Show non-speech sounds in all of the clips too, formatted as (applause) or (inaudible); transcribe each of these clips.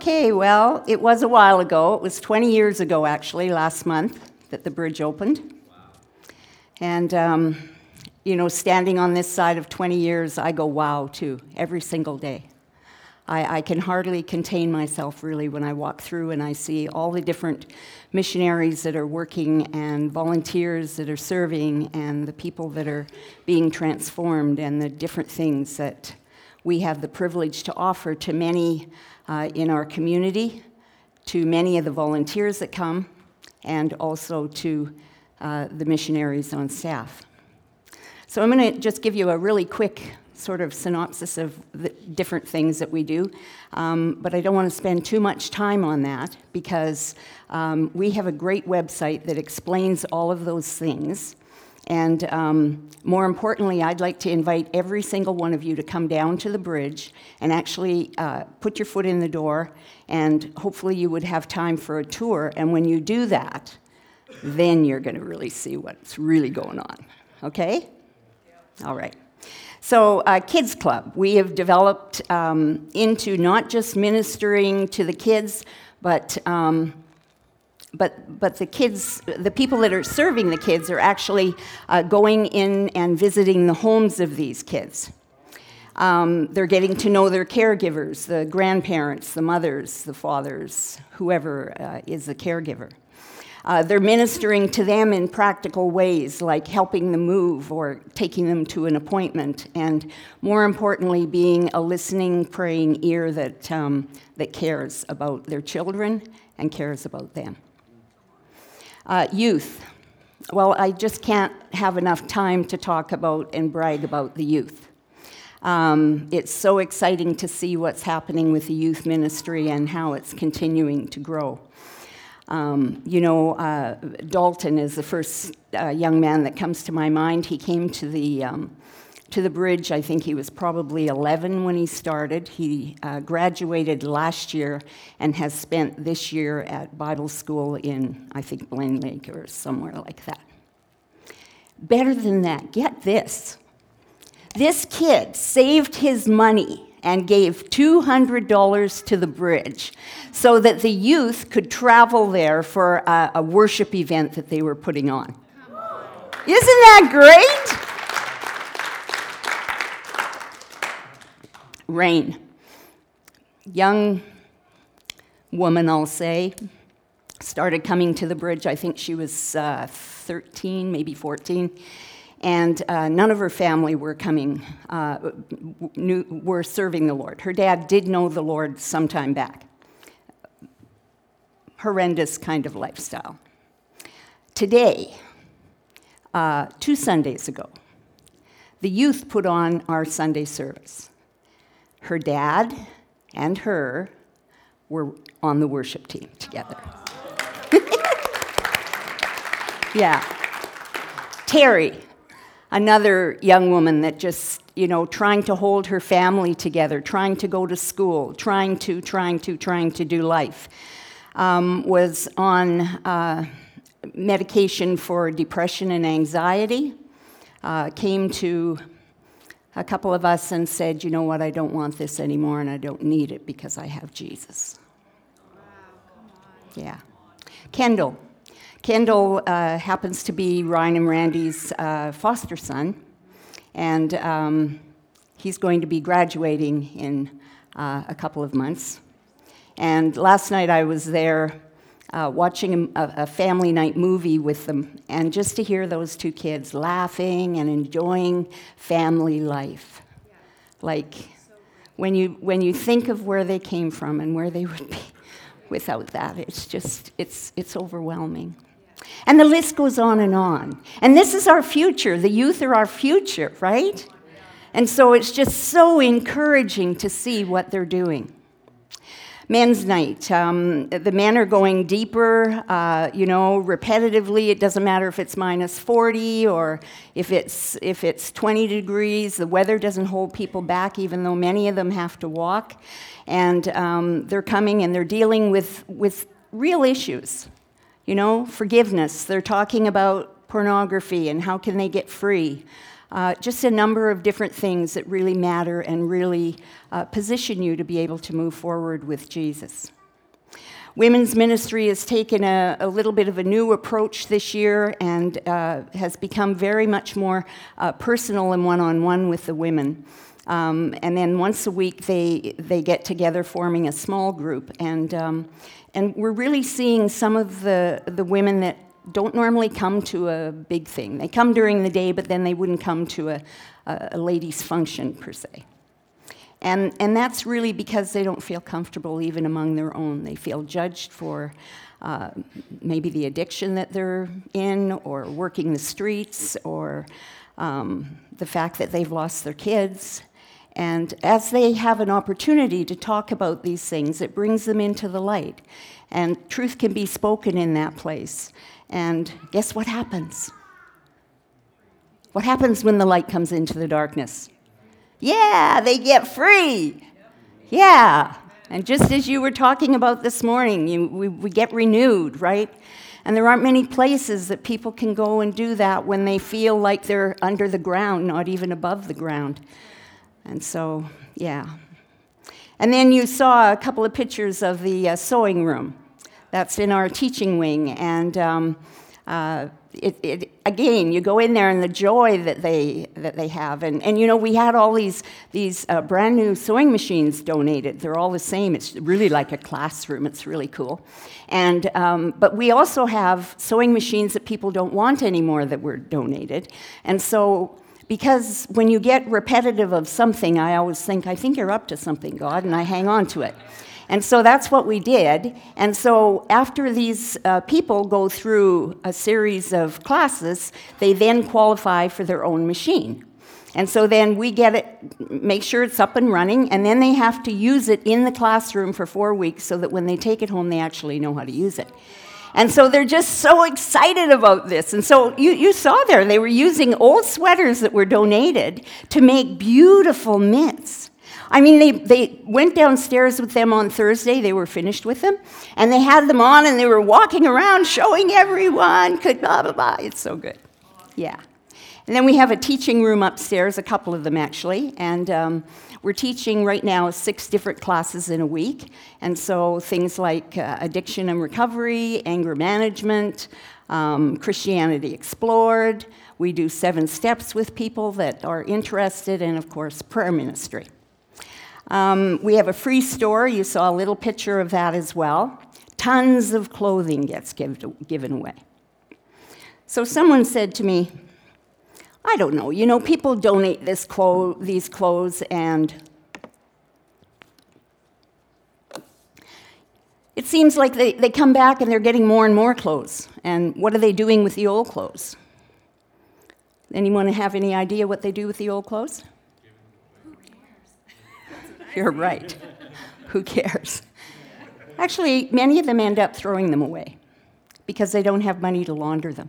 Okay, well, it was a while ago. It was 20 years ago, actually, last month, that the bridge opened. Wow. And, um, you know, standing on this side of 20 years, I go wow too, every single day. I, I, can hardly contain myself really when I walk through and I see all the different missionaries that are working and volunteers that are serving and the people that are being transformed and the different things that we have the privilege to offer to many in our community, to many of the volunteers that come, and also to uh, the missionaries on staff. So I'm going to just give you a really quick sort of synopsis of the different things that we do, um, but I don't want to spend too much time on that because um, we have a great website that explains all of those things. And um, more importantly, I'd like to invite every single one of you to come down to the bridge and actually uh, put your foot in the door, and hopefully, you would have time for a tour. And when you do that, then you're going to really see what's really going on. Okay? All right. So, uh, Kids Club, we have developed um, into not just ministering to the kids, but um, but, but the kids, the people that are serving the kids are actually uh, going in and visiting the homes of these kids. Um, they're getting to know their caregivers, the grandparents, the mothers, the fathers, whoever uh, is the caregiver. Uh, they're ministering to them in practical ways, like helping them move or taking them to an appointment, and more importantly, being a listening, praying ear that, um, that cares about their children and cares about them. Uh, youth. Well, I just can't have enough time to talk about and brag about the youth. Um, it's so exciting to see what's happening with the youth ministry and how it's continuing to grow. Um, you know, uh, Dalton is the first uh, young man that comes to my mind. He came to the um, to the bridge. I think he was probably 11 when he started. He uh, graduated last year and has spent this year at Bible school in, I think, Blaine Lake or somewhere like that. Better than that, get this. This kid saved his money and gave $200 to the bridge so that the youth could travel there for a, a worship event that they were putting on. Isn't that great? Rain. Young woman, I'll say, started coming to the bridge. I think she was uh, 13, maybe 14. And uh, none of her family were coming, uh, knew, were serving the Lord. Her dad did know the Lord some time back. Horrendous kind of lifestyle. Today, uh, two Sundays ago, the youth put on our Sunday service her dad and her were on the worship team together. (laughs) yeah. Terry, another young woman that just, you know, trying to hold her family together, trying to go to school, trying to, trying to, trying to do life, um, was on uh, medication for depression and anxiety, uh, came to a couple of us and said, you know what, I don't want this anymore and I don't need it because I have Jesus. yeah. Kendall. Kendall uh, happens to be Ryan and Randy's uh, foster son, and um, he's going to be graduating in uh, a couple of months. And last night I was there uh, watching a, a, family night movie with them, and just to hear those two kids laughing and enjoying family life. Yeah. Like when you, when you think of where they came from and where they would be (laughs) without that, it's just, it's, it's overwhelming. And the list goes on and on. And this is our future. The youth are our future, right? And so it's just so encouraging to see what they're doing men's night. Um, the men are going deeper, uh, you know, repetitively. It doesn't matter if it's minus 40 or if it's, if it's 20 degrees. The weather doesn't hold people back, even though many of them have to walk. And um, they're coming and they're dealing with, with real issues, you know, forgiveness. They're talking about pornography and how can they get free. Uh, just a number of different things that really matter and really uh, position you to be able to move forward with Jesus. Women's ministry has taken a, a, little bit of a new approach this year and uh, has become very much more uh, personal and one on one with the women. Um, and then once a week, they, they get together forming a small group. And, um, and we're really seeing some of the, the women that don't normally come to a big thing. They come during the day, but then they wouldn't come to a, a, ladies' function per se. And, and that's really because they don't feel comfortable even among their own. They feel judged for uh, maybe the addiction that they're in, or working the streets, or um, the fact that they've lost their kids. And as they have an opportunity to talk about these things, it brings them into the light. And truth can be spoken in that place. And guess what happens? What happens when the light comes into the darkness? Yeah, they get free. Yeah. And just as you were talking about this morning, you, we, we get renewed, right? And there aren't many places that people can go and do that when they feel like they're under the ground, not even above the ground. And so, yeah. And then you saw a couple of pictures of the uh, sewing room. That's in our teaching wing. And um, uh, it, it, again, you go in there and the joy that they, that they have. And, and you know, we had all these, these uh, brand new sewing machines donated. They're all the same. It's really like a classroom. It's really cool. And, um, but we also have sewing machines that people don't want anymore that were donated. And so because when you get repetitive of something, I always think, I think you're up to something, God, and I hang on to it. And so that's what we did. And so after these uh, people go through a series of classes, they then qualify for their own machine. And so then we get it, make sure it's up and running, and then they have to use it in the classroom for four weeks so that when they take it home, they actually know how to use it. And so they're just so excited about this. And so you, you saw there, they were using old sweaters that were donated to make beautiful mitts. I mean, they, they went downstairs with them on Thursday, they were finished with them, and they had them on and they were walking around showing everyone, could blah, blah, blah. It's so good. Yeah. And then we have a teaching room upstairs, a couple of them actually, and um, we're teaching right now six different classes in a week, and so things like uh, addiction and recovery, anger management, um, Christianity explored. We do seven steps with people that are interested, and of course, prayer ministry. Um, we have a free store. You saw a little picture of that as well. Tons of clothing gets give, given away. So someone said to me, I don't know. You know, people donate this clo- these clothes, and it seems like they, they come back and they're getting more and more clothes. And what are they doing with the old clothes? Anyone have any idea what they do with the old clothes? (laughs) You're right. Who cares? Actually, many of them end up throwing them away because they don't have money to launder them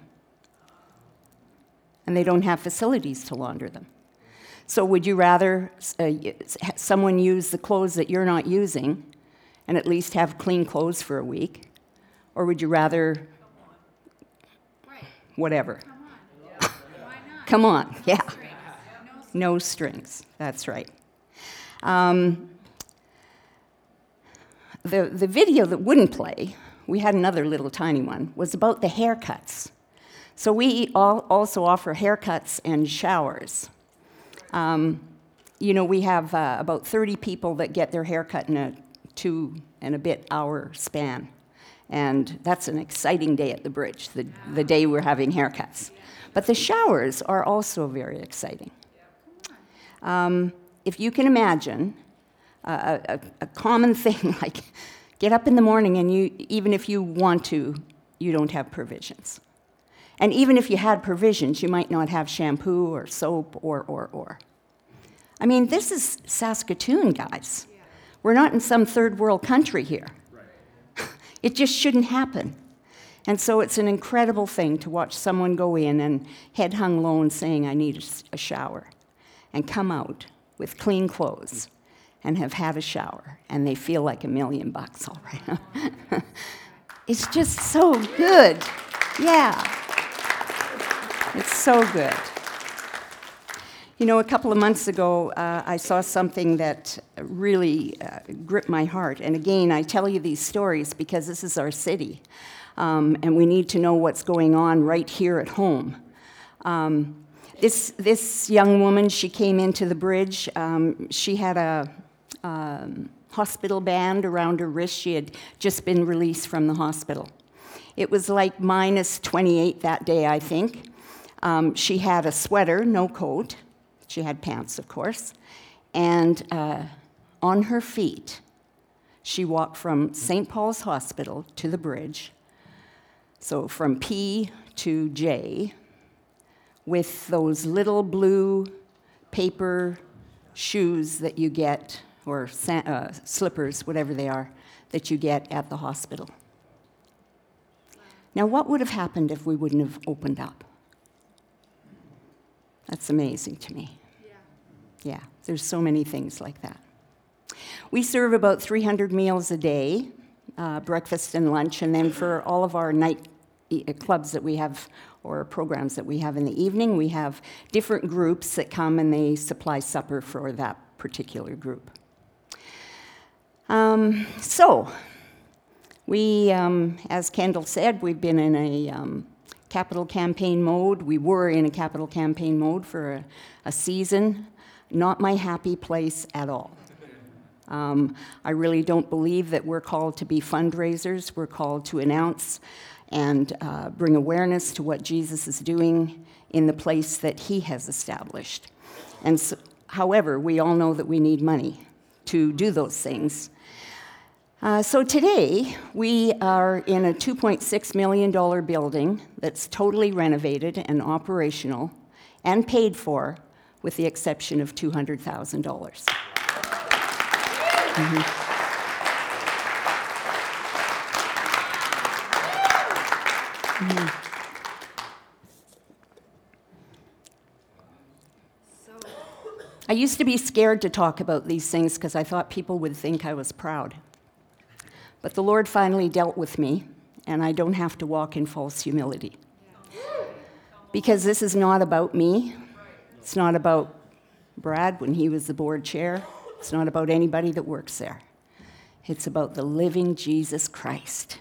and they don't have facilities to launder them. So, would you rather uh, someone use the clothes that you're not using and at least have clean clothes for a week? Or would you rather whatever? Come on, (laughs) Come on. yeah. No strings, that's right. Um, the, the video that wouldn't play, we had another little tiny one, was about the haircuts. So we also offer haircuts and showers. Um, you know, we have uh, about 30 people that get their haircut in a two and a bit hour span. And that's an exciting day at the bridge, the, the day we're having haircuts. But the showers are also very exciting. Um, if you can imagine, uh, a, a, common thing (laughs) like get up in the morning and you, even if you want to, you don't have provisions. And even if you had provisions, you might not have shampoo or soap or, or, or. I mean, this is Saskatoon, guys. We're not in some third world country here. (laughs) it just shouldn't happen. And so it's an incredible thing to watch someone go in and head hung low and saying, I need a shower, and come out with clean clothes and have had a shower, and they feel like a million bucks all right. (laughs) it's just so good. Yeah. It's so good. You know, a couple of months ago, uh, I saw something that really uh, gripped my heart. And again, I tell you these stories because this is our city, um, and we need to know what's going on right here at home. Um, this, this young woman, she came into the bridge. Um, she had a um, hospital band around her wrist. She had just been released from the hospital. It was like minus 28 that day, I think. Um, she had a sweater, no coat. She had pants, of course. And uh, on her feet, she walked from St. Paul's Hospital to the bridge. So from P to J, with those little blue paper shoes that you get, or uh, slippers, whatever they are, that you get at the hospital. Now, what would have happened if we wouldn't have opened up? That's amazing to me. Yeah, there's so many things like that. We serve about 300 meals a day, uh, breakfast and lunch, and then for all of our night clubs that we have or programs that we have in the evening, we have different groups that come and they supply supper for that particular group. Um, so, we, um, as Kendall said, we've been in a um, capital campaign mode. We were in a capital campaign mode for a, a season not my happy place at all. Um, I really don't believe that we're called to be fundraisers. We're called to announce and uh, bring awareness to what Jesus is doing in the place that he has established. And so, however, we all know that we need money to do those things. Uh, so today, we are in a $2.6 million building that's totally renovated and operational and paid for with the exception of $200,000. Mm-hmm. I used to be scared to talk about these things because I thought people would think I was proud. But the Lord finally dealt with me, and I don't have to walk in false humility. Because this is not about me, it's not about Brad when he was the board chair. It's not about anybody that works there. It's about the living Jesus Christ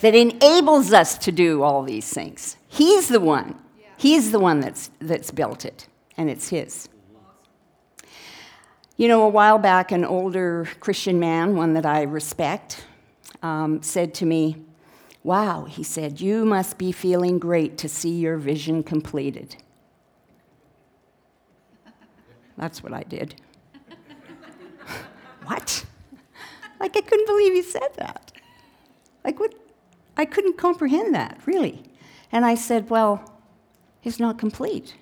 that enables us to do all these things. He's the one. He's the one that's, that's built it, and it's His. You know, a while back, an older Christian man, one that I respect, um, said to me, Wow, he said, you must be feeling great to see your vision completed. That's what I did. (laughs) what? Like, I couldn't believe he said that. Like, what? I couldn't comprehend that, really. And I said, Well, it's not complete.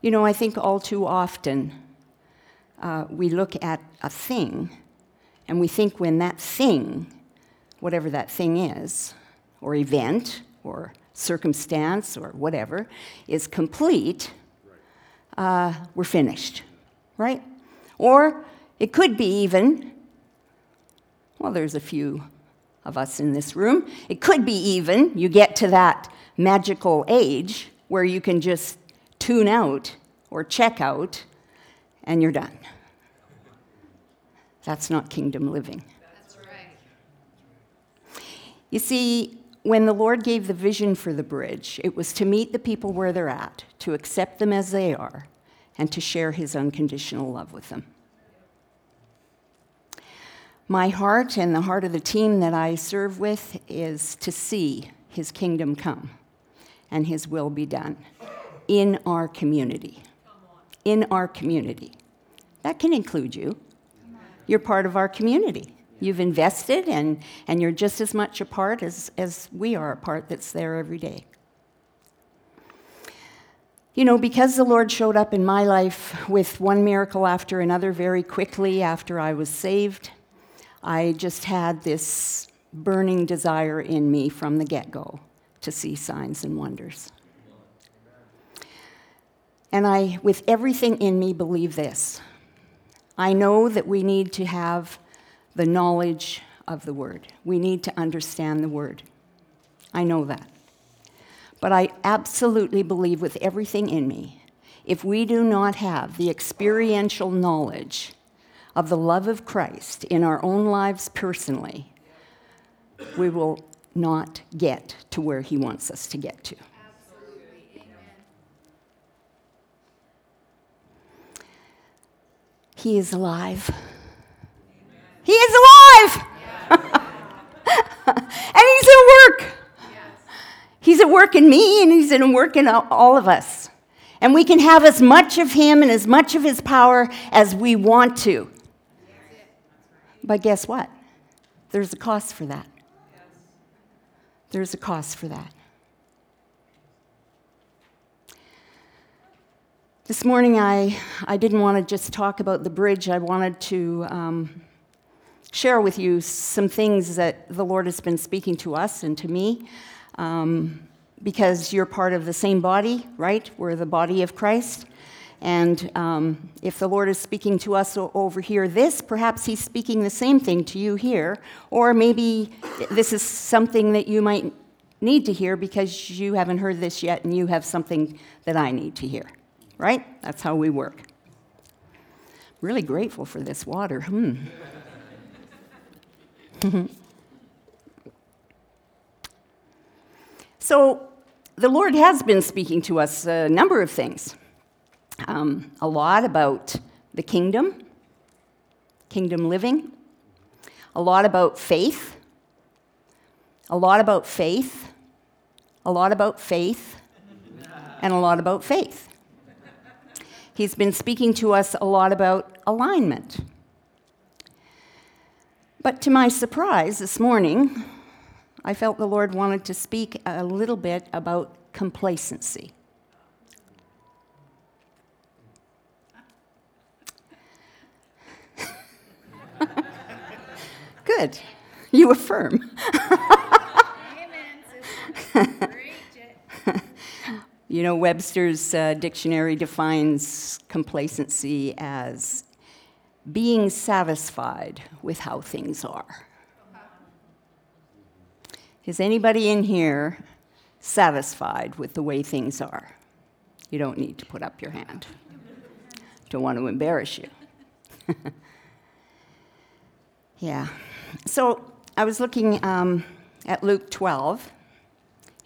You know, I think all too often uh, we look at a thing and we think when that thing, whatever that thing is, or event, or circumstance or whatever is complete, uh, we're finished, right? Or it could be even, well, there's a few of us in this room, it could be even you get to that magical age where you can just tune out or check out and you're done. That's not kingdom living. That's right. You see, when the Lord gave the vision for the bridge, it was to meet the people where they're at, to accept them as they are, and to share his unconditional love with them. My heart and the heart of the team that I serve with is to see his kingdom come and his will be done in our community. In our community. That can include you. You're part of our community. You've invested, and, and you're just as much a part as, as we are a part that's there every day. You know, because the Lord showed up in my life with one miracle after another very quickly after I was saved, I just had this burning desire in me from the get go to see signs and wonders. And I, with everything in me, believe this. I know that we need to have the knowledge of the Word. We need to understand the Word. I know that. But I absolutely believe with everything in me, if we do not have the experiential knowledge of the love of Christ in our own lives personally, we will not get to where He wants us to get to. He is alive. He is alive! (laughs) and He's at work. He's at work in me, and He's at work in all of us. And we can have as much of Him and as much of His power as we want to. But guess what? There's a cost for that. There's a cost for that. This morning, I, I didn't want to just talk about the bridge. I wanted to um, share with you some things that the Lord has been speaking to us and to me. Um, because you're part of the same body, right? We're the body of Christ. And um, if the Lord is speaking to us over here, this, perhaps He's speaking the same thing to you here. Or maybe this is something that you might need to hear because you haven't heard this yet and you have something that I need to hear, right? That's how we work. I'm Really grateful for this water. Hmm. (laughs) so, the Lord has been speaking to us a number of things um, a lot about the kingdom, kingdom living, a lot about faith, a lot about faith, a lot about faith, and a lot about faith. He's been speaking to us a lot about alignment. But to my surprise this morning, I felt the Lord wanted to speak a little bit about complacency. Good. You affirm. (laughs) you know, Webster's uh, dictionary defines complacency as being satisfied with how things are. Is anybody in here satisfied with the way things are? You don't need to put up your hand. Don't want to embarrass you. (laughs) yeah. So I was looking um, at Luke 12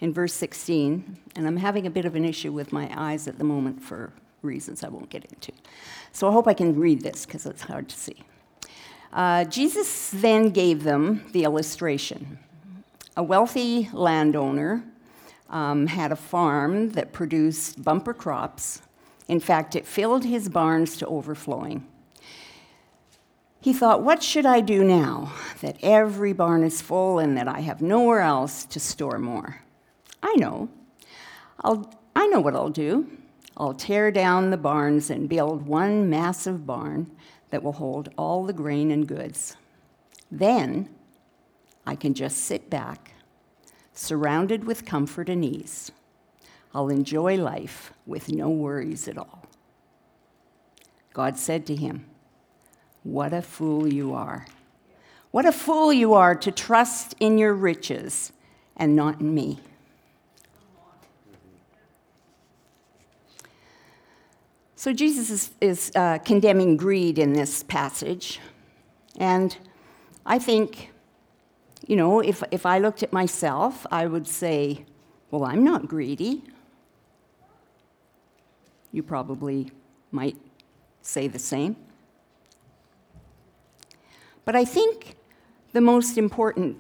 in verse 16, and I'm having a bit of an issue with my eyes at the moment for reasons I won't get into. So I hope I can read this because it's hard to see. Uh, Jesus then gave them the illustration. A wealthy landowner um, had a farm that produced bumper crops. In fact, it filled his barns to overflowing. He thought, What should I do now that every barn is full and that I have nowhere else to store more? I know. I'll, I know what I'll do. I'll tear down the barns and build one massive barn that will hold all the grain and goods. Then I can just sit back, surrounded with comfort and ease. I'll enjoy life with no worries at all. God said to him, What a fool you are. What a fool you are to trust in your riches and not in me. So Jesus is, is uh, condemning greed in this passage. And I think you know, if, if I looked at myself, I would say, well, I'm not greedy. You probably might say the same. But I think the most important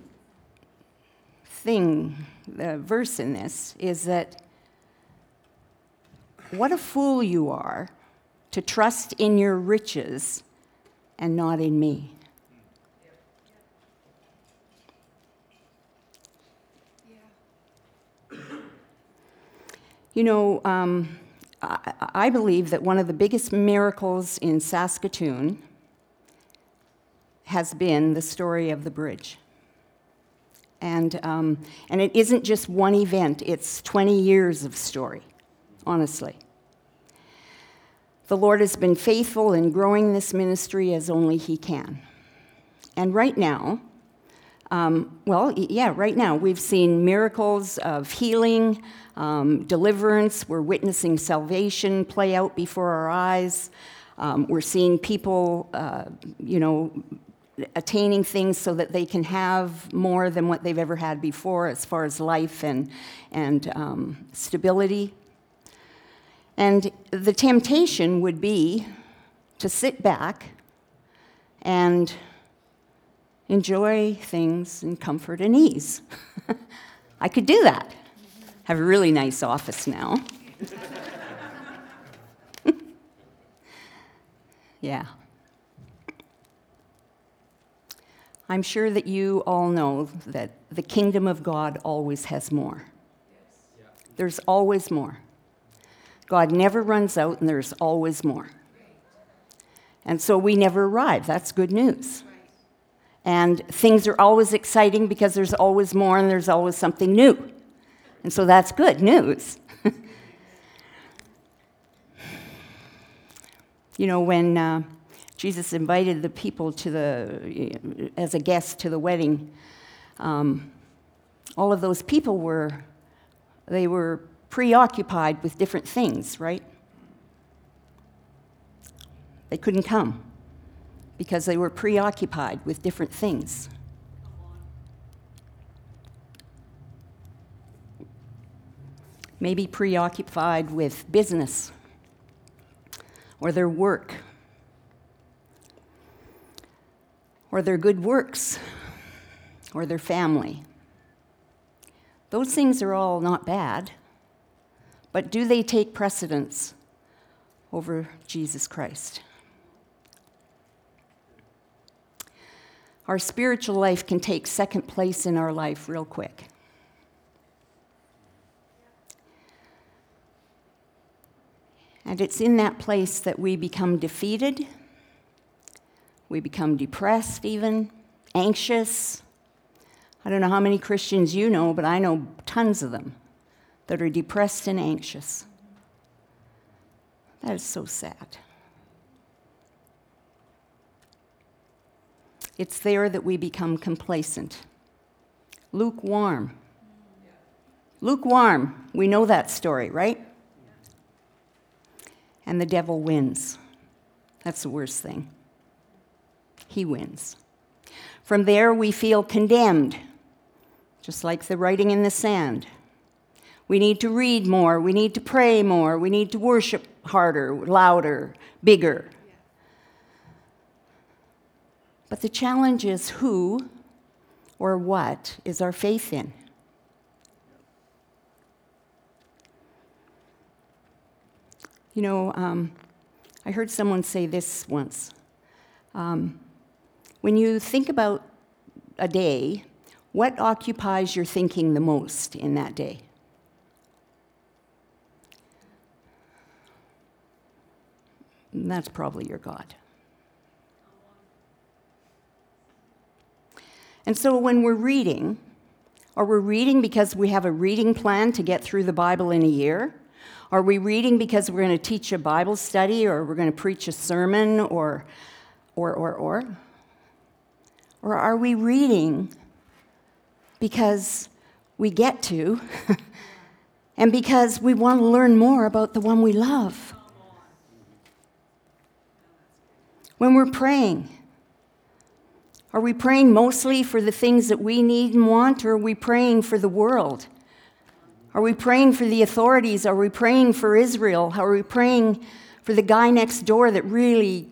thing, the verse in this, is that what a fool you are to trust in your riches and not in me. You know, um, I, I believe that one of the biggest miracles in Saskatoon has been the story of the bridge. And, um, and it isn't just one event, it's 20 years of story, honestly. The Lord has been faithful in growing this ministry as only He can. And right now, Um, well, yeah, right now we've seen miracles of healing, um, deliverance. We're witnessing salvation play out before our eyes. Um, we're seeing people, uh, you know, attaining things so that they can have more than what they've ever had before as far as life and, and um, stability. And the temptation would be to sit back and enjoy things in comfort and ease. (laughs) I could do that. Have a really nice office now. (laughs) yeah. I'm sure that you all know that the kingdom of God always has more. There's always more. God never runs out, and there's always more. And so we never arrive. That's good news. And things are always exciting because there's always more and there's always something new. And so that's good news. (laughs) you know, when uh, Jesus invited the people to the, as a guest to the wedding, um, all of those people were, they were preoccupied with different things, right? They couldn't come because they were preoccupied with different things. Maybe preoccupied with business or their work or their good works or their family. Those things are all not bad, but do they take precedence over Jesus Christ? our spiritual life can take second place in our life real quick. And it's in that place that we become defeated, we become depressed, even anxious. I don't know how many Christians you know, but I know tons of them that are depressed and anxious. That is so sad. It's there that we become complacent, lukewarm. Lukewarm, we know that story, right? And the devil wins. That's the worst thing. He wins. From there, we feel condemned, just like the writing in the sand. We need to read more. We need to pray more. We need to worship harder, louder, bigger. But the challenge is who or what is our faith in? You know, um, I heard someone say this once. Um, when you think about a day, what occupies your thinking the most in that day? And that's probably your God. And so when we're reading, are we're reading because we have a reading plan to get through the Bible in a year? Are we reading because we're going to teach a Bible study or we're going to preach a sermon or, or, or, or? Or are we reading because we get to (laughs) and because we want to learn more about the one we love? When we're praying, are we praying mostly for the things that we need and want, or are we praying for the world? Are we praying for the authorities? Are we praying for Israel? Are we praying for the guy next door that really,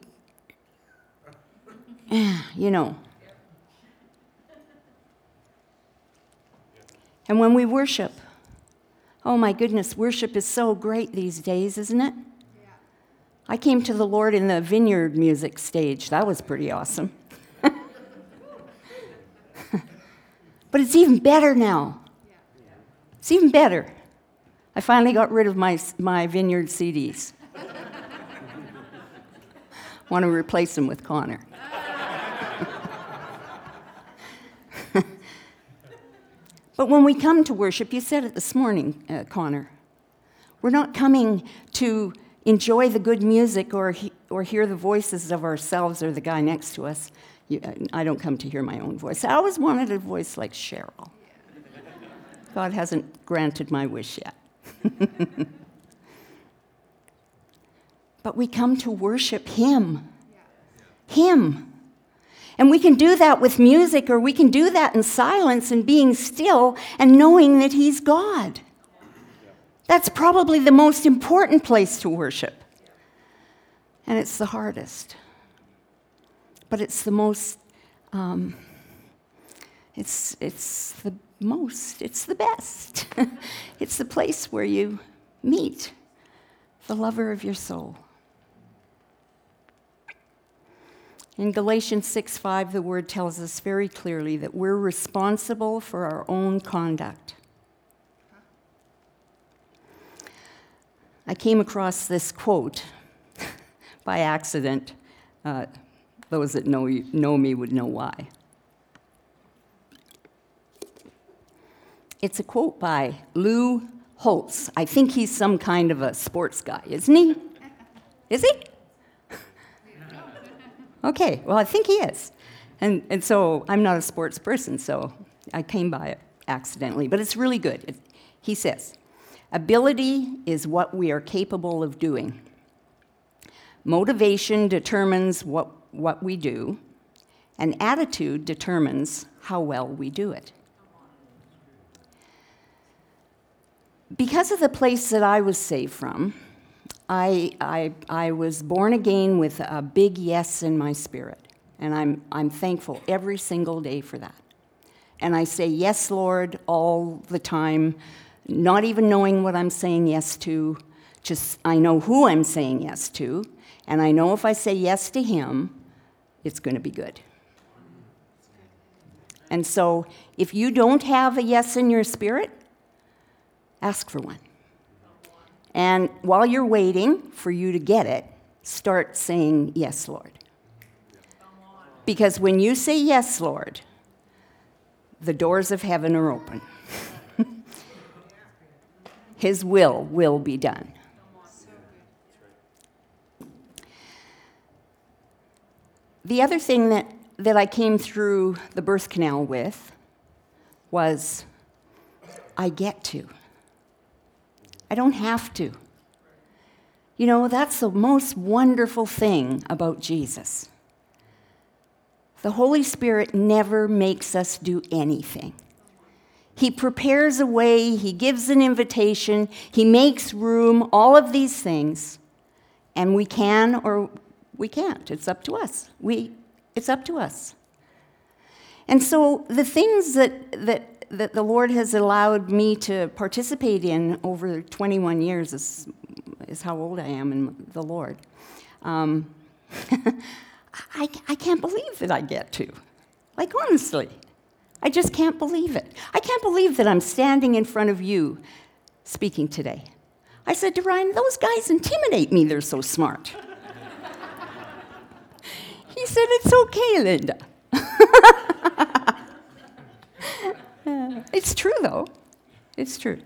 eh, you know? And when we worship, oh my goodness, worship is so great these days, isn't it? I came to the Lord in the vineyard music stage. That was pretty awesome. (laughs) But it's even better now. It's even better. I finally got rid of my, my vineyard CDs. (laughs) Want to replace them with Connor. But when we come to worship, you said it this morning, uh, Connor, we're not coming to enjoy the good music or, he, or hear the voices of ourselves or the guy next to us. You, I don't come to hear my own voice. I always wanted a voice like Cheryl. God hasn't granted my wish yet. (laughs) but we come to worship Him. Him. And we can do that with music, or we can do that in silence and being still and knowing that He's God. That's probably the most important place to worship. And it's the hardest. But it's the most, um, it's, it's the most, it's the best. (laughs) it's the place where you meet the lover of your soul. In Galatians 6 5, the word tells us very clearly that we're responsible for our own conduct. I came across this quote (laughs) by accident. Uh, those that know, you, know me would know why. It's a quote by Lou Holtz. I think he's some kind of a sports guy, isn't he? Is he? Okay, well, I think he is. And, and so I'm not a sports person, so I came by it accidentally, but it's really good. It, he says, Ability is what we are capable of doing. Motivation determines what, what we do, and attitude determines how well we do it. Because of the place that I was saved from, I, I, I was born again with a big yes in my spirit, and I'm, I'm thankful every single day for that. And I say, Yes, Lord, all the time, not even knowing what I'm saying yes to, just I know who I'm saying yes to, and I know if I say yes to Him, it's going to be good. And so, if you don't have a yes in your spirit, ask for one. And while you're waiting for you to get it, start saying, Yes, Lord. Because when you say, Yes, Lord, the doors of heaven are open. (laughs) His will will be done. The other thing that, that I came through the birth canal with was I get to. I don't have to. You know, that's the most wonderful thing about Jesus. The Holy Spirit never makes us do anything. He prepares a way, He gives an invitation, He makes room, all of these things, and we can or we can't. It's up to us. We, it's up to us. And so the things that, that that the Lord has allowed me to participate in over 21 years is, is how old I am in the Lord. Um, (laughs) I, I can't believe that I get to. Like, honestly, I just can't believe it. I can't believe that I'm standing in front of you speaking today. I said to Ryan, those guys intimidate me, they're so smart. (laughs) he said, It's okay, Linda. (laughs) (laughs) It's true, though. It's true.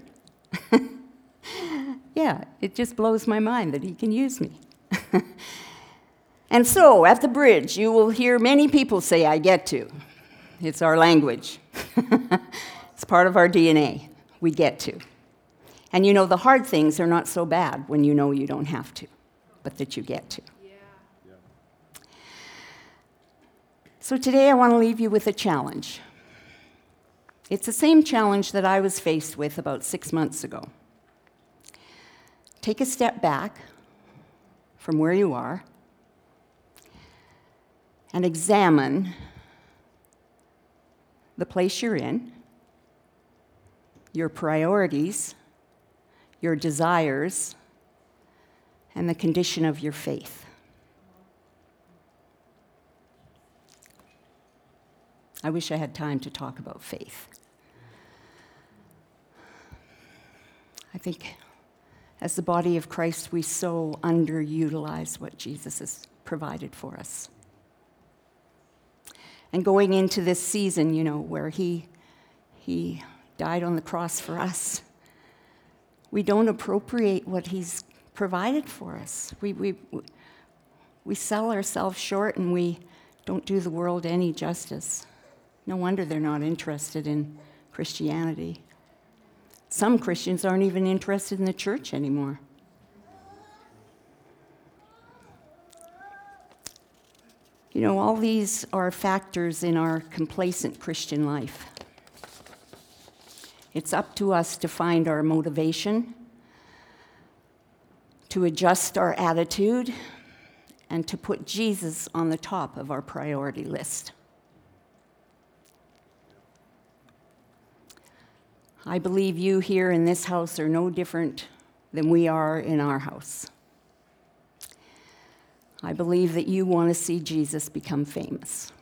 (laughs) yeah, it just blows my mind that he can use me. (laughs) and so, at the bridge, you will hear many people say, I get to. It's our language, it's part of our DNA. We get to. And you know, the hard things are not so bad when you know you don't have to, but that you get to. So, today I want to leave you with a challenge. It's the same challenge that I was faced with about six months ago. Take a step back from where you are and examine the place you're in, your priorities, your desires, and the condition of your faith. I wish I had time to talk about faith. I think as the body of Christ, we so underutilize what Jesus has provided for us. And going into this season, you know, where he, he died on the cross for us, we don't appropriate what he's provided for us. We, we, we sell ourselves short and we don't do the world any justice. No wonder they're not interested in Christianity. Some Christians aren't even interested in the church anymore. You know, all these are factors in our complacent Christian life. It's up to us to find our motivation, to adjust our attitude, and to put Jesus on the top of our priority list. I believe you here in this house are no different than we are in our house. I believe that you want to see Jesus become famous.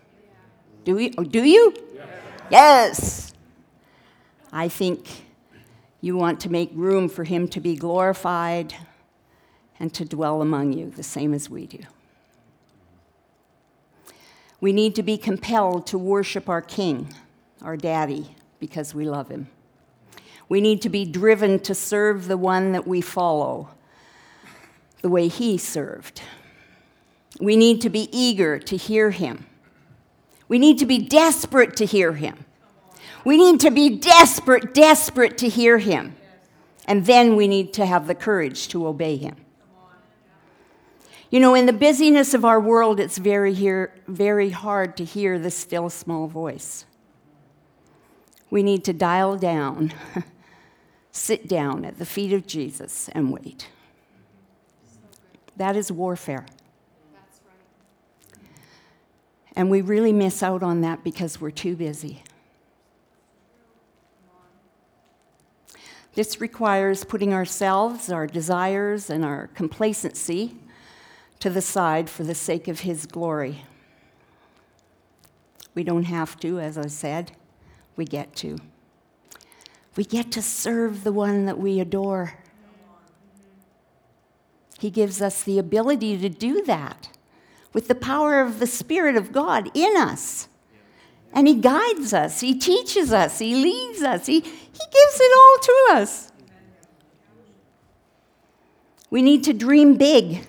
Do, we, oh, do you? Yes. I think you want to make room for him to be glorified and to dwell among you, the same as we do. We need to be compelled to worship our King, our Daddy, because we love him. We need to be driven to serve the one that we follow the way he served. We need to be eager to hear him. We need to be desperate to hear him. We need to be desperate, desperate to hear him. And then we need to have the courage to obey him. You know, in the busyness of our world, it's very, hear, very hard to hear the still small voice. We need to dial down, (laughs) sit down at the feet of Jesus, and wait. That is warfare. And we really miss out on that because we're too busy. This requires putting ourselves, our desires, and our complacency to the side for the sake of His glory. We don't have to, as I said, we get to. We get to serve the one that we adore. He gives us the ability to do that with the power of the Spirit of God in us. And He guides us, He teaches us, He leads us, He, he gives it all to us. We need to dream big.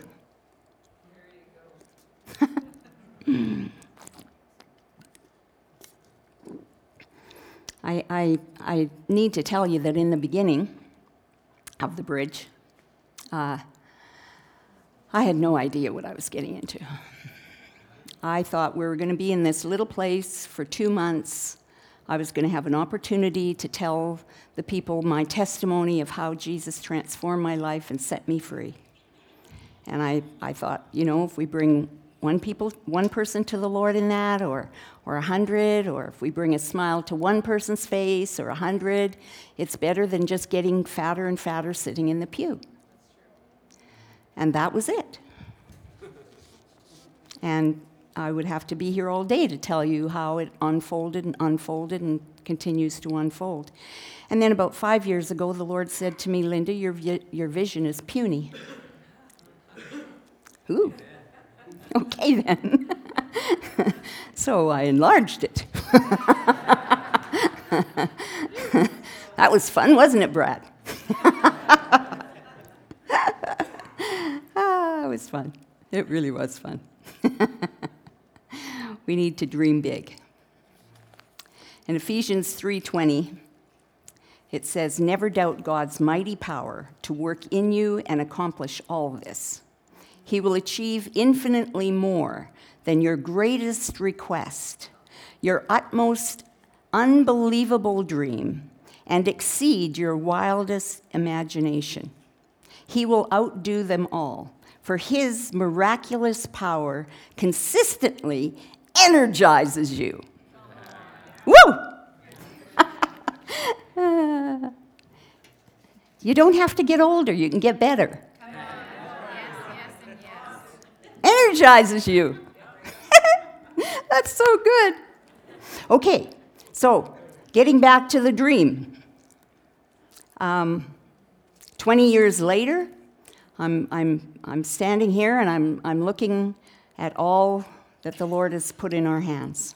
(laughs) I, I, I need to tell you that in the beginning of the bridge, uh, I had no idea what I was getting into. I thought we were going to be in this little place for two months. I was going to have an opportunity to tell the people my testimony of how Jesus transformed my life and set me free. And I, I thought, you know, if we bring one, people, one person to the Lord in that, or, or a hundred, or if we bring a smile to one person's face, or a hundred, it's better than just getting fatter and fatter sitting in the pew. And that was it. And I would have to be here all day to tell you how it unfolded and unfolded and continues to unfold. And then about five years ago, the Lord said to me, Linda, your, your vision is puny. Ooh. (laughs) Okay, then. (laughs) so I enlarged it. (laughs) that was fun, wasn't it, Brad? (laughs) It was fun. It really was fun. (laughs) we need to dream big. In Ephesians 3:20, it says, "Never doubt God's mighty power to work in you and accomplish all this. He will achieve infinitely more than your greatest request, your utmost unbelievable dream, and exceed your wildest imagination. He will outdo them all." for his miraculous power consistently energizes you. Woo! (laughs) you don't have to get older, you can get better. Energizes you. That's so good. Okay, so getting back to the dream. Um, 20 years later, I'm, I'm, I'm standing here and I'm, I'm looking at all that the Lord has put in our hands.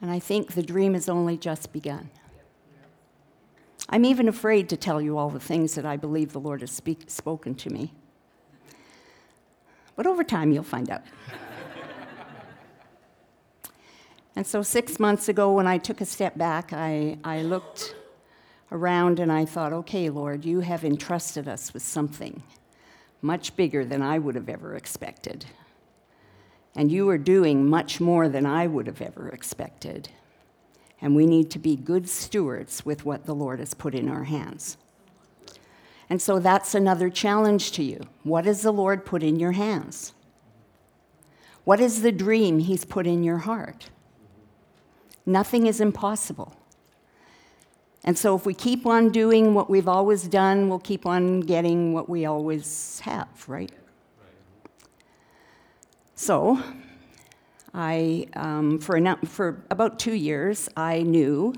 And I think the dream has only just begun. I'm even afraid to tell you all the things that I believe the Lord has speak, spoken to me. But over time, you'll find out. and so, six months ago, when I took a step back, I, I looked around and I thought, okay, Lord, you have entrusted us with something much bigger than I would have ever expected. And you are doing much more than I would have ever expected. And we need to be good stewards with what the Lord has put in our hands. And so that's another challenge to you. What has the Lord put in your hands? What is the dream He's put in your heart? Nothing is impossible. And so, if we keep on doing what we've always done, we'll keep on getting what we always have, right? So, I, um, for, for about two years, I knew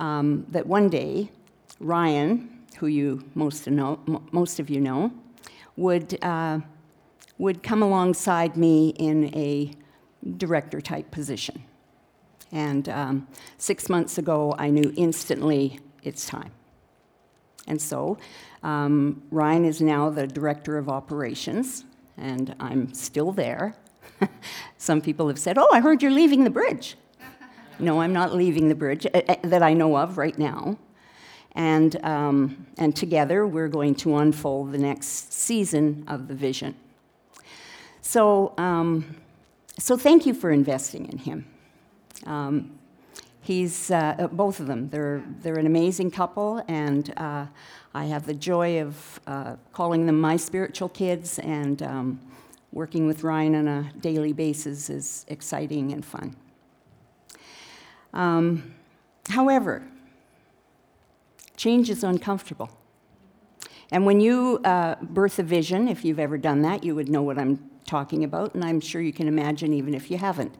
um, that one day Ryan, who you most, know, most of you know, would, uh, would come alongside me in a director type position. And um, six months ago, I knew instantly it's time. And so um, Ryan is now the director of operations, and I'm still there. (laughs) Some people have said, Oh, I heard you're leaving the bridge. (laughs) no, I'm not leaving the bridge uh, uh, that I know of right now. And, um, and together, we're going to unfold the next season of the vision. So, um, so thank you for investing in him. Um, he's uh, uh, both of them. They're they're an amazing couple, and uh, I have the joy of uh, calling them my spiritual kids. And um, working with Ryan on a daily basis is exciting and fun. Um, however, change is uncomfortable. And when you uh, birth a vision, if you've ever done that, you would know what I'm talking about, and I'm sure you can imagine even if you haven't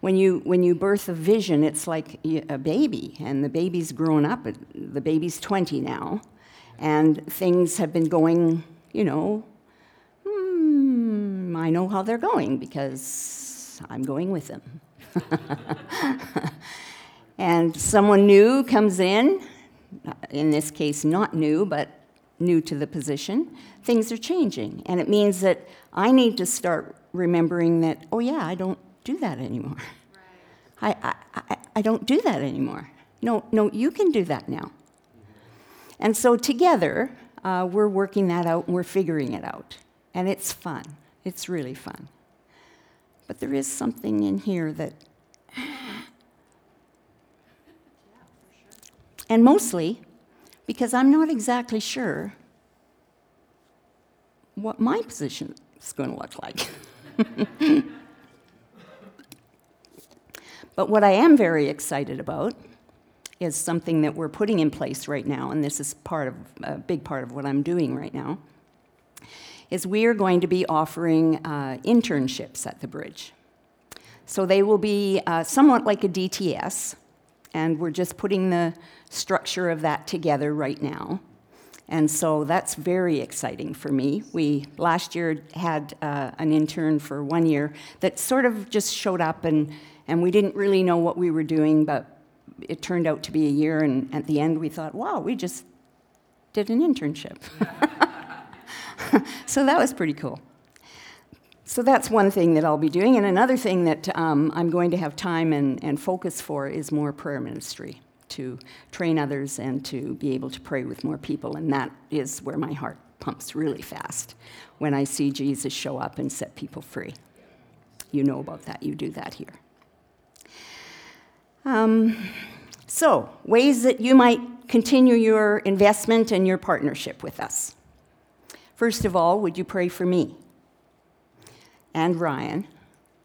when you when you birth a vision, it's like a baby, and the baby's grown up. The baby's 20 now, and things have been going. You know, hmm, I know how they're going because I'm going with them. (laughs) and someone new comes in, in this case, not new, but new to the position. Things are changing, and it means that I need to start remembering that. Oh yeah, I don't do that anymore. Right. I, I, I don't do that anymore. No, no, you can do that now. And so together, uh, we're working that out and we're figuring it out. And it's fun. It's really fun. But there is something in here that. And mostly because I'm not exactly sure what my position is going to look like. (laughs) But what I am very excited about is something that we're putting in place right now, and this is part of a big part of what I'm doing right now. Is we are going to be offering uh, internships at the bridge. So they will be uh, somewhat like a DTS, and we're just putting the structure of that together right now. And so that's very exciting for me. We last year had uh, an intern for one year that sort of just showed up and and we didn't really know what we were doing, but it turned out to be a year, and at the end we thought, wow, we just did an internship. (laughs) so that was pretty cool. So that's one thing that I'll be doing. And another thing that um, I'm going to have time and, and focus for is more prayer ministry to train others and to be able to pray with more people. And that is where my heart pumps really fast when I see Jesus show up and set people free. You know about that, you do that here. Um, so, ways that you might continue your investment and your partnership with us. First of all, would you pray for me and Ryan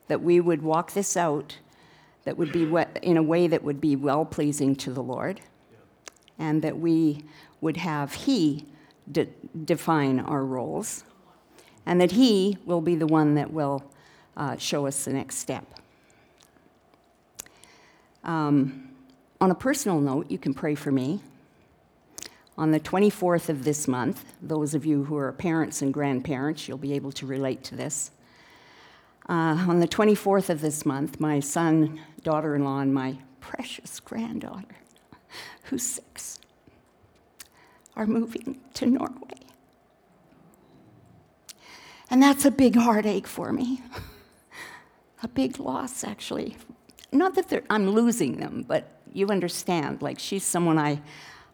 that we would walk this out that would be in a way that would be well pleasing to the Lord, and that we would have He de- define our roles, and that He will be the one that will uh, show us the next step. Um, on a personal note, you can pray for me. On the 24th of this month, those of you who are parents and grandparents, you'll be able to relate to this. Uh, on the 24th of this month, my son, daughter in law, and my precious granddaughter, who's six, are moving to Norway. And that's a big heartache for me. a big loss, actually. Not that I'm losing them, but you understand. Like, she's someone I,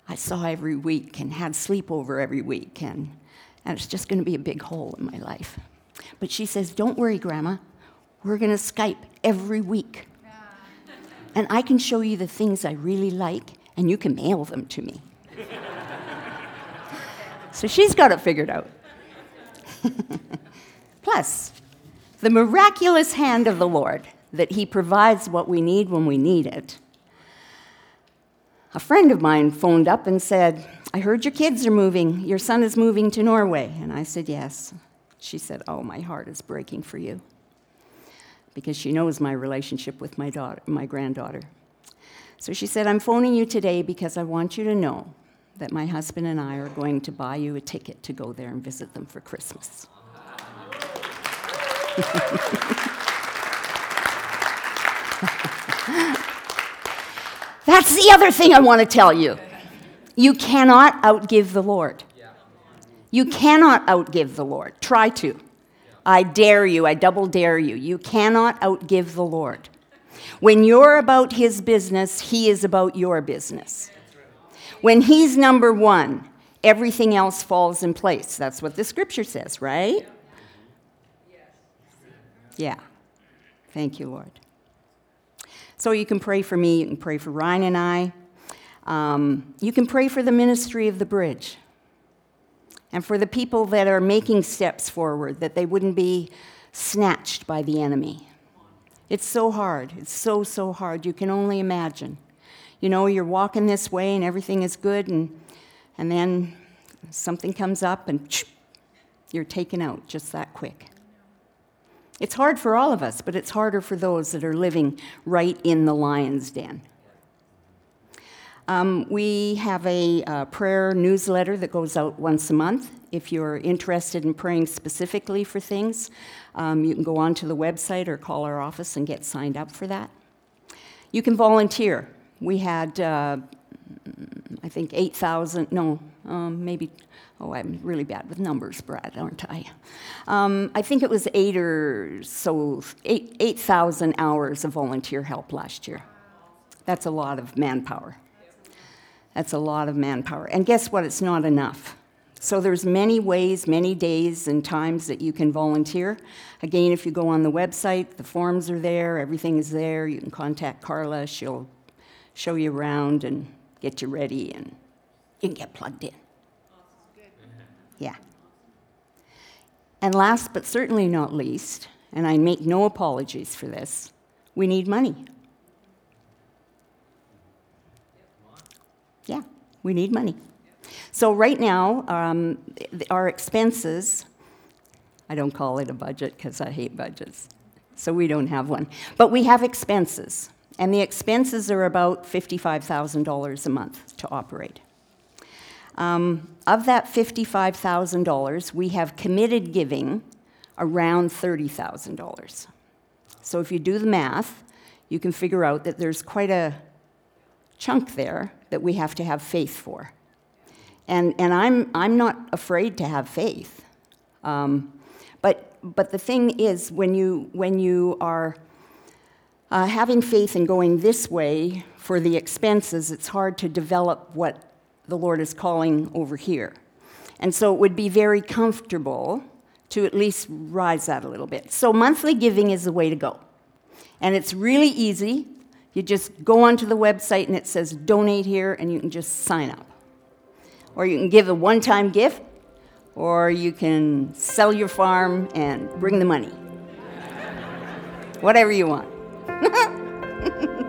I saw every week and had sleepover every week, and, and it's just going to be a big hole in my life. But she says, Don't worry, Grandma. We're going to Skype every week. And I can show you the things I really like, and you can mail them to me. so she's got it figured out. (laughs) Plus, the miraculous hand of the Lord, that He provides what we need when we need it. A friend of mine phoned up and said, I heard your kids are moving. Your son is moving to Norway. And I said, Yes. She said, Oh, my heart is breaking for you. Because she knows my relationship with my, daughter, my granddaughter. So she said, I'm phoning you today because I want you to know that my husband and I are going to buy you a ticket to go there and visit them for Christmas. (laughs) That's the other thing I want to tell you. You cannot outgive the Lord. You cannot outgive the Lord. Try to. I dare you, I double dare you. You cannot outgive the Lord. When you're about His business, He is about your business. When He's number one, everything else falls in place. That's what the scripture says, right? Yeah. Thank you, Lord. So you can pray for me, you can pray for Ryan and I. Um, you can pray for the ministry of the bridge and for the people that are making steps forward, that they wouldn't be snatched by the enemy. It's so hard. It's so, so hard. You can only imagine. You know, you're walking this way and everything is good, and, and then something comes up and you're taken out just that quick. It's hard for all of us, but it's harder for those that are living right in the lion's den. Um, we have a uh, prayer newsletter that goes out once a month. If you're interested in praying specifically for things, um, you can go onto the website or call our office and get signed up for that. You can volunteer. We had, uh, I think, 8,000, no, um, maybe Oh, I'm really bad with numbers, Brad, aren't I? Um, I think it was eight or so, 8,000 8, hours of volunteer help last year. That's a lot of manpower. That's a lot of manpower. And guess what? It's not enough. So there's many ways, many days and times that you can volunteer. Again, if you go on the website, the forms are there, everything is there. You can contact Carla, she'll show you around and get you ready and you can get plugged in. Yeah. And last but certainly not least, and I make no apologies for this, we need money. Yeah, we need money. So, right now, um, our expenses, I don't call it a budget because I hate budgets, so we don't have one. But we have expenses, and the expenses are about $55,000 a month to operate. Um, of that $55,000, we have committed giving around $30,000. So if you do the math, you can figure out that there's quite a chunk there that we have to have faith for. And, and I'm, I'm not afraid to have faith. Um, but, but the thing is, when you, when you are uh, having faith and going this way for the expenses, it's hard to develop what the Lord is calling over here. And so it would be very comfortable to at least rise that a little bit. So monthly giving is the way to go. And it's really easy. You just go onto the website and it says donate here, and you can just sign up. Or you can give a one time gift, or you can sell your farm and bring the money. (laughs) Whatever you want. (laughs)